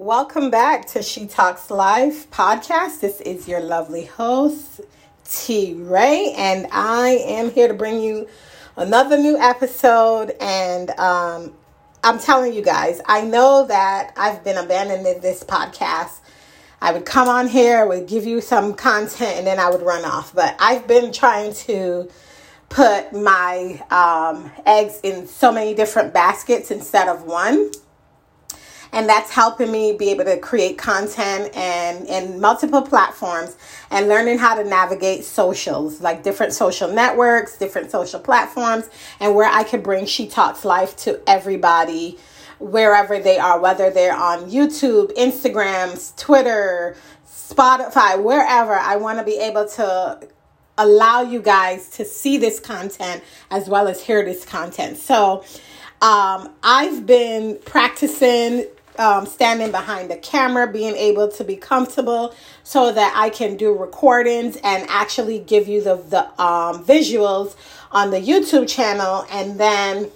Welcome back to She Talks Life podcast. This is your lovely host, T Ray, and I am here to bring you another new episode. And um, I'm telling you guys, I know that I've been abandoning this podcast. I would come on here, would give you some content, and then I would run off. But I've been trying to put my um, eggs in so many different baskets instead of one and that's helping me be able to create content and in multiple platforms and learning how to navigate socials like different social networks different social platforms and where i can bring she talks life to everybody wherever they are whether they're on youtube instagrams twitter spotify wherever. I want to be able to allow you guys to see this content as well as hear this content. So um, I've been practicing um, standing behind the camera, being able to be comfortable so that I can do recordings and actually give you the, the um, visuals on the YouTube channel and then,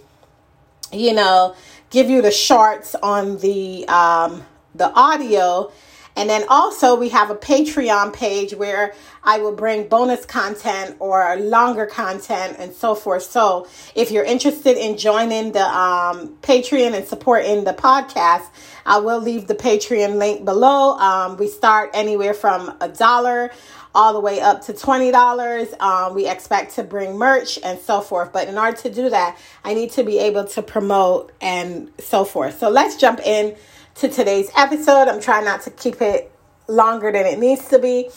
you know, give you the shorts on the um, the audio and then also we have a Patreon page where I will bring bonus content or longer content and so forth. So if you're interested in joining the um, Patreon and supporting the podcast, I will leave the Patreon link below. Um, we start anywhere from a dollar all the way up to $20. Um, we expect to bring merch and so forth. But in order to do that, I need to be able to promote and so forth. So let's jump in to today's episode. I'm trying not to keep it longer than it needs to be.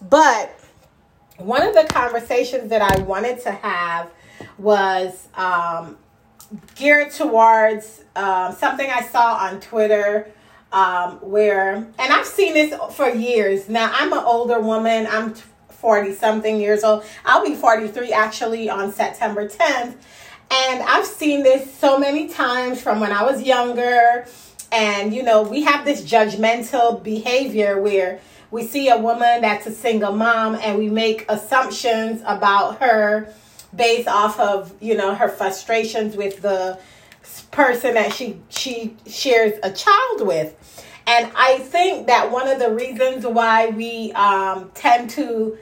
But one of the conversations that I wanted to have was um, geared towards um, something I saw on Twitter. Um, where, and I've seen this for years. Now, I'm an older woman. I'm 40 something years old. I'll be 43 actually on September 10th. And I've seen this so many times from when I was younger and, you know, we have this judgmental behavior where we see a woman that's a single mom and we make assumptions about her based off of, you know, her frustrations with the person that she she shares a child with. And I think that one of the reasons why we um, tend to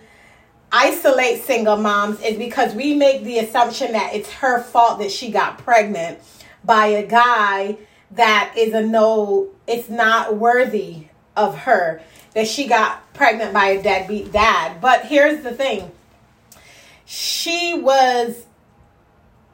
isolate single moms is because we make the assumption that it's her fault that she got pregnant by a guy that is a no, it's not worthy of her that she got pregnant by a deadbeat dad. But here's the thing she was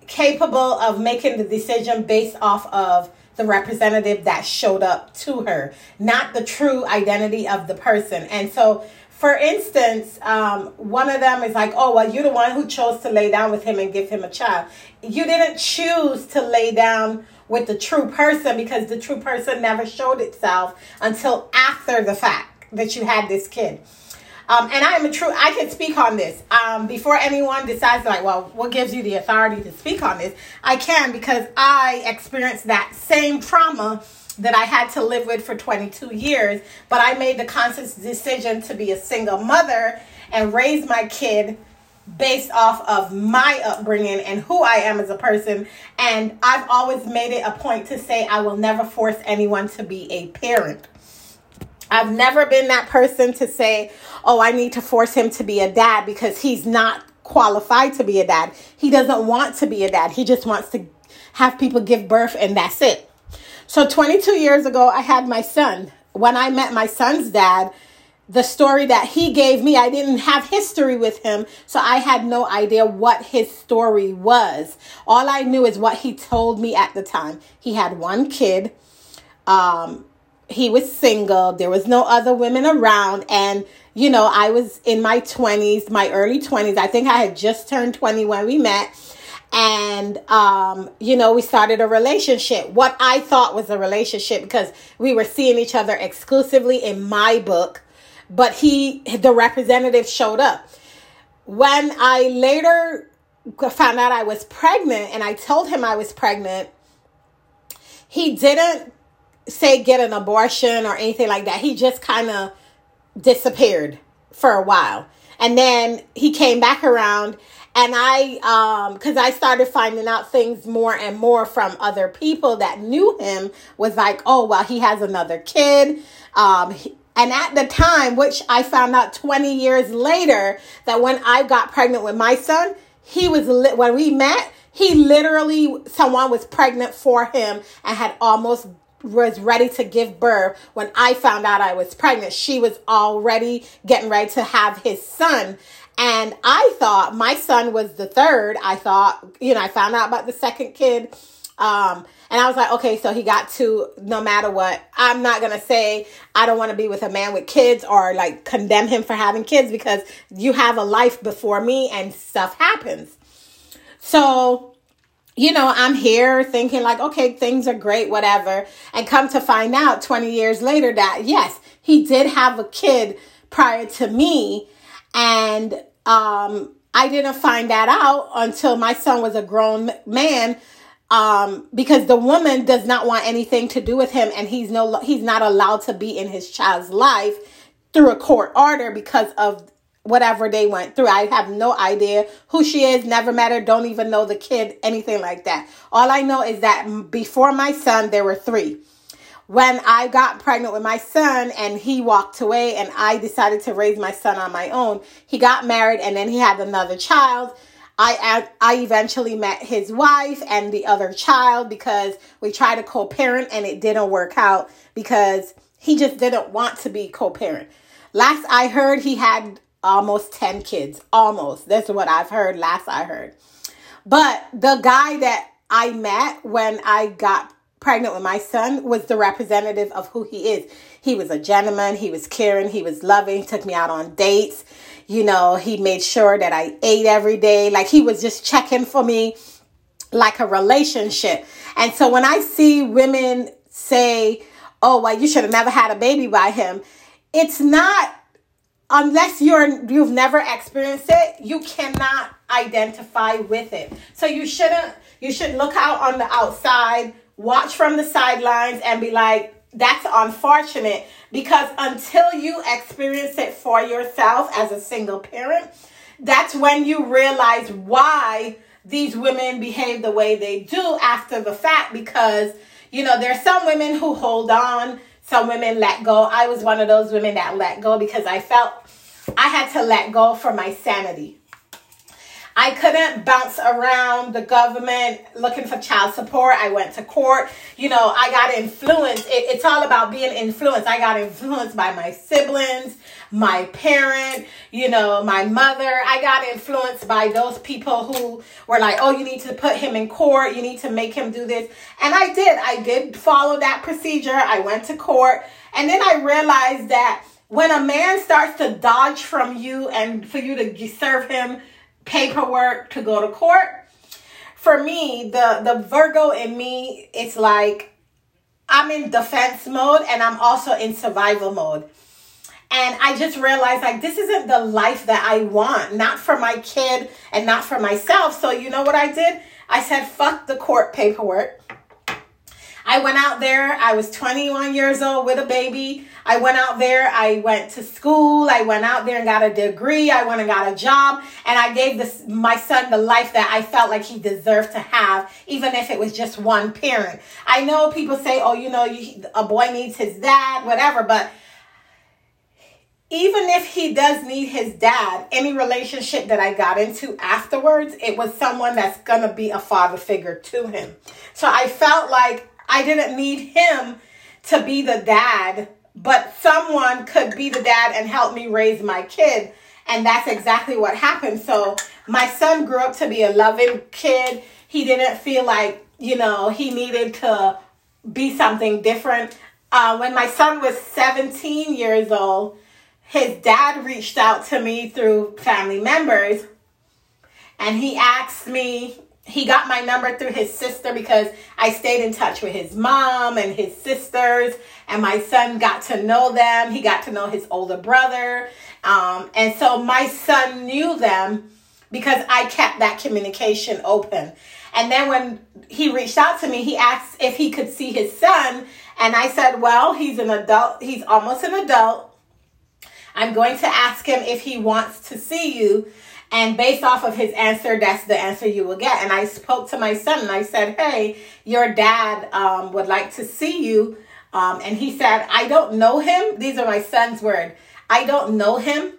capable of making the decision based off of the representative that showed up to her, not the true identity of the person. And so, for instance, um, one of them is like, oh, well, you're the one who chose to lay down with him and give him a child. You didn't choose to lay down with the true person because the true person never showed itself until after the fact that you had this kid. Um, and I am a true, I can speak on this. Um, before anyone decides, like, well, what gives you the authority to speak on this? I can because I experienced that same trauma that I had to live with for 22 years. But I made the conscious decision to be a single mother and raise my kid based off of my upbringing and who I am as a person. And I've always made it a point to say I will never force anyone to be a parent. I've never been that person to say, oh, I need to force him to be a dad because he's not qualified to be a dad. He doesn't want to be a dad. He just wants to have people give birth and that's it. So 22 years ago, I had my son. When I met my son's dad, the story that he gave me, I didn't have history with him, so I had no idea what his story was. All I knew is what he told me at the time. He had one kid. Um, he was single. There was no other women around, and you know, I was in my twenties, my early twenties. I think I had just turned twenty when we met. And, um, you know, we started a relationship. What I thought was a relationship because we were seeing each other exclusively in my book but he the representative showed up. When i later found out i was pregnant and i told him i was pregnant he didn't say get an abortion or anything like that. He just kind of disappeared for a while. And then he came back around and I, um, because I started finding out things more and more from other people that knew him, was like, oh, well, he has another kid. Um, and at the time, which I found out 20 years later, that when I got pregnant with my son, he was, li- when we met, he literally, someone was pregnant for him and had almost was ready to give birth when I found out I was pregnant. She was already getting ready to have his son. And I thought my son was the third. I thought, you know, I found out about the second kid. Um, and I was like, okay, so he got to no matter what. I'm not going to say I don't want to be with a man with kids or like condemn him for having kids because you have a life before me and stuff happens. So, you know, I'm here thinking like, okay, things are great, whatever. And come to find out 20 years later that yes, he did have a kid prior to me. And um, I didn't find that out until my son was a grown man. Um, because the woman does not want anything to do with him, and he's no, he's not allowed to be in his child's life through a court order because of whatever they went through. I have no idea who she is, never met her, don't even know the kid, anything like that. All I know is that before my son, there were three when I got pregnant with my son and he walked away and I decided to raise my son on my own, he got married and then he had another child. I I eventually met his wife and the other child because we tried to co-parent and it didn't work out because he just didn't want to be co-parent. Last I heard he had almost 10 kids. Almost. That's what I've heard last I heard. But the guy that I met when I got pregnant with my son was the representative of who he is. He was a gentleman, he was caring, he was loving, took me out on dates. You know, he made sure that I ate every day. Like he was just checking for me like a relationship. And so when I see women say, "Oh, well, you should have never had a baby by him." It's not unless you're you've never experienced it, you cannot identify with it. So you shouldn't you should look out on the outside watch from the sidelines and be like, that's unfortunate because until you experience it for yourself as a single parent, that's when you realize why these women behave the way they do after the fact because you know there's some women who hold on some women let go. I was one of those women that let go because i felt i had to let go for my sanity I couldn't bounce around the government looking for child support. I went to court. You know, I got influenced. It, it's all about being influenced. I got influenced by my siblings, my parent, you know, my mother. I got influenced by those people who were like, oh, you need to put him in court. You need to make him do this. And I did. I did follow that procedure. I went to court. And then I realized that when a man starts to dodge from you and for you to serve him paperwork to go to court. For me, the the Virgo in me, it's like I'm in defense mode and I'm also in survival mode. And I just realized like this isn't the life that I want, not for my kid and not for myself. So you know what I did? I said fuck the court paperwork. I went out there. I was 21 years old with a baby. I went out there. I went to school. I went out there and got a degree. I went and got a job. And I gave this, my son the life that I felt like he deserved to have, even if it was just one parent. I know people say, oh, you know, you, a boy needs his dad, whatever. But even if he does need his dad, any relationship that I got into afterwards, it was someone that's going to be a father figure to him. So I felt like I didn't need him to be the dad, but someone could be the dad and help me raise my kid. And that's exactly what happened. So my son grew up to be a loving kid. He didn't feel like, you know, he needed to be something different. Uh, when my son was 17 years old, his dad reached out to me through family members and he asked me he got my number through his sister because I stayed in touch with his mom and his sisters, and my son got to know them. He got to know his older brother. Um, and so my son knew them because I kept that communication open. And then when he reached out to me, he asked if he could see his son. And I said, Well, he's an adult, he's almost an adult. I'm going to ask him if he wants to see you And based off of his answer, that's the answer you will get. And I spoke to my son and I said, Hey, your dad um, would like to see you. Um, and he said, I don't know him. These are my son's words. I don't know him.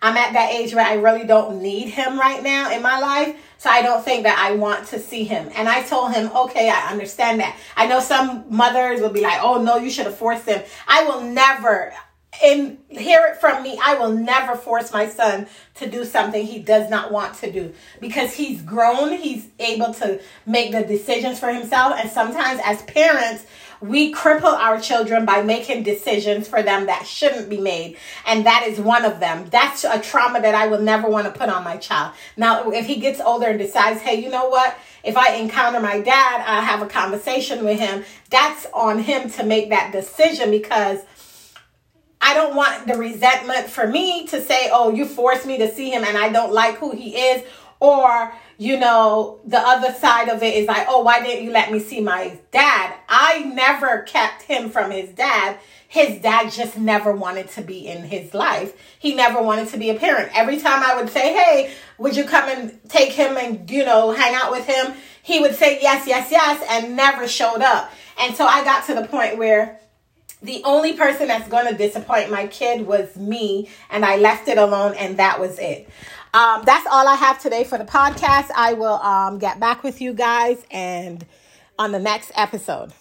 I'm at that age where I really don't need him right now in my life. So I don't think that I want to see him. And I told him, okay, I understand that. I know some mothers will be like, oh no, you should have forced him. I will never, and hear it from me, I will never force my son to do something he does not want to do because he's grown, he's able to make the decisions for himself. And sometimes as parents, we cripple our children by making decisions for them that shouldn't be made. And that is one of them. That's a trauma that I will never want to put on my child. Now, if he gets older and decides, hey, you know what? If I encounter my dad, I have a conversation with him. That's on him to make that decision because I don't want the resentment for me to say, oh, you forced me to see him and I don't like who he is. Or you know, the other side of it is like, oh, why didn't you let me see my dad? I never kept him from his dad. His dad just never wanted to be in his life. He never wanted to be a parent. Every time I would say, hey, would you come and take him and, you know, hang out with him? He would say yes, yes, yes, and never showed up. And so I got to the point where the only person that's going to disappoint my kid was me, and I left it alone, and that was it. Um, that's all I have today for the podcast. I will um, get back with you guys and on the next episode.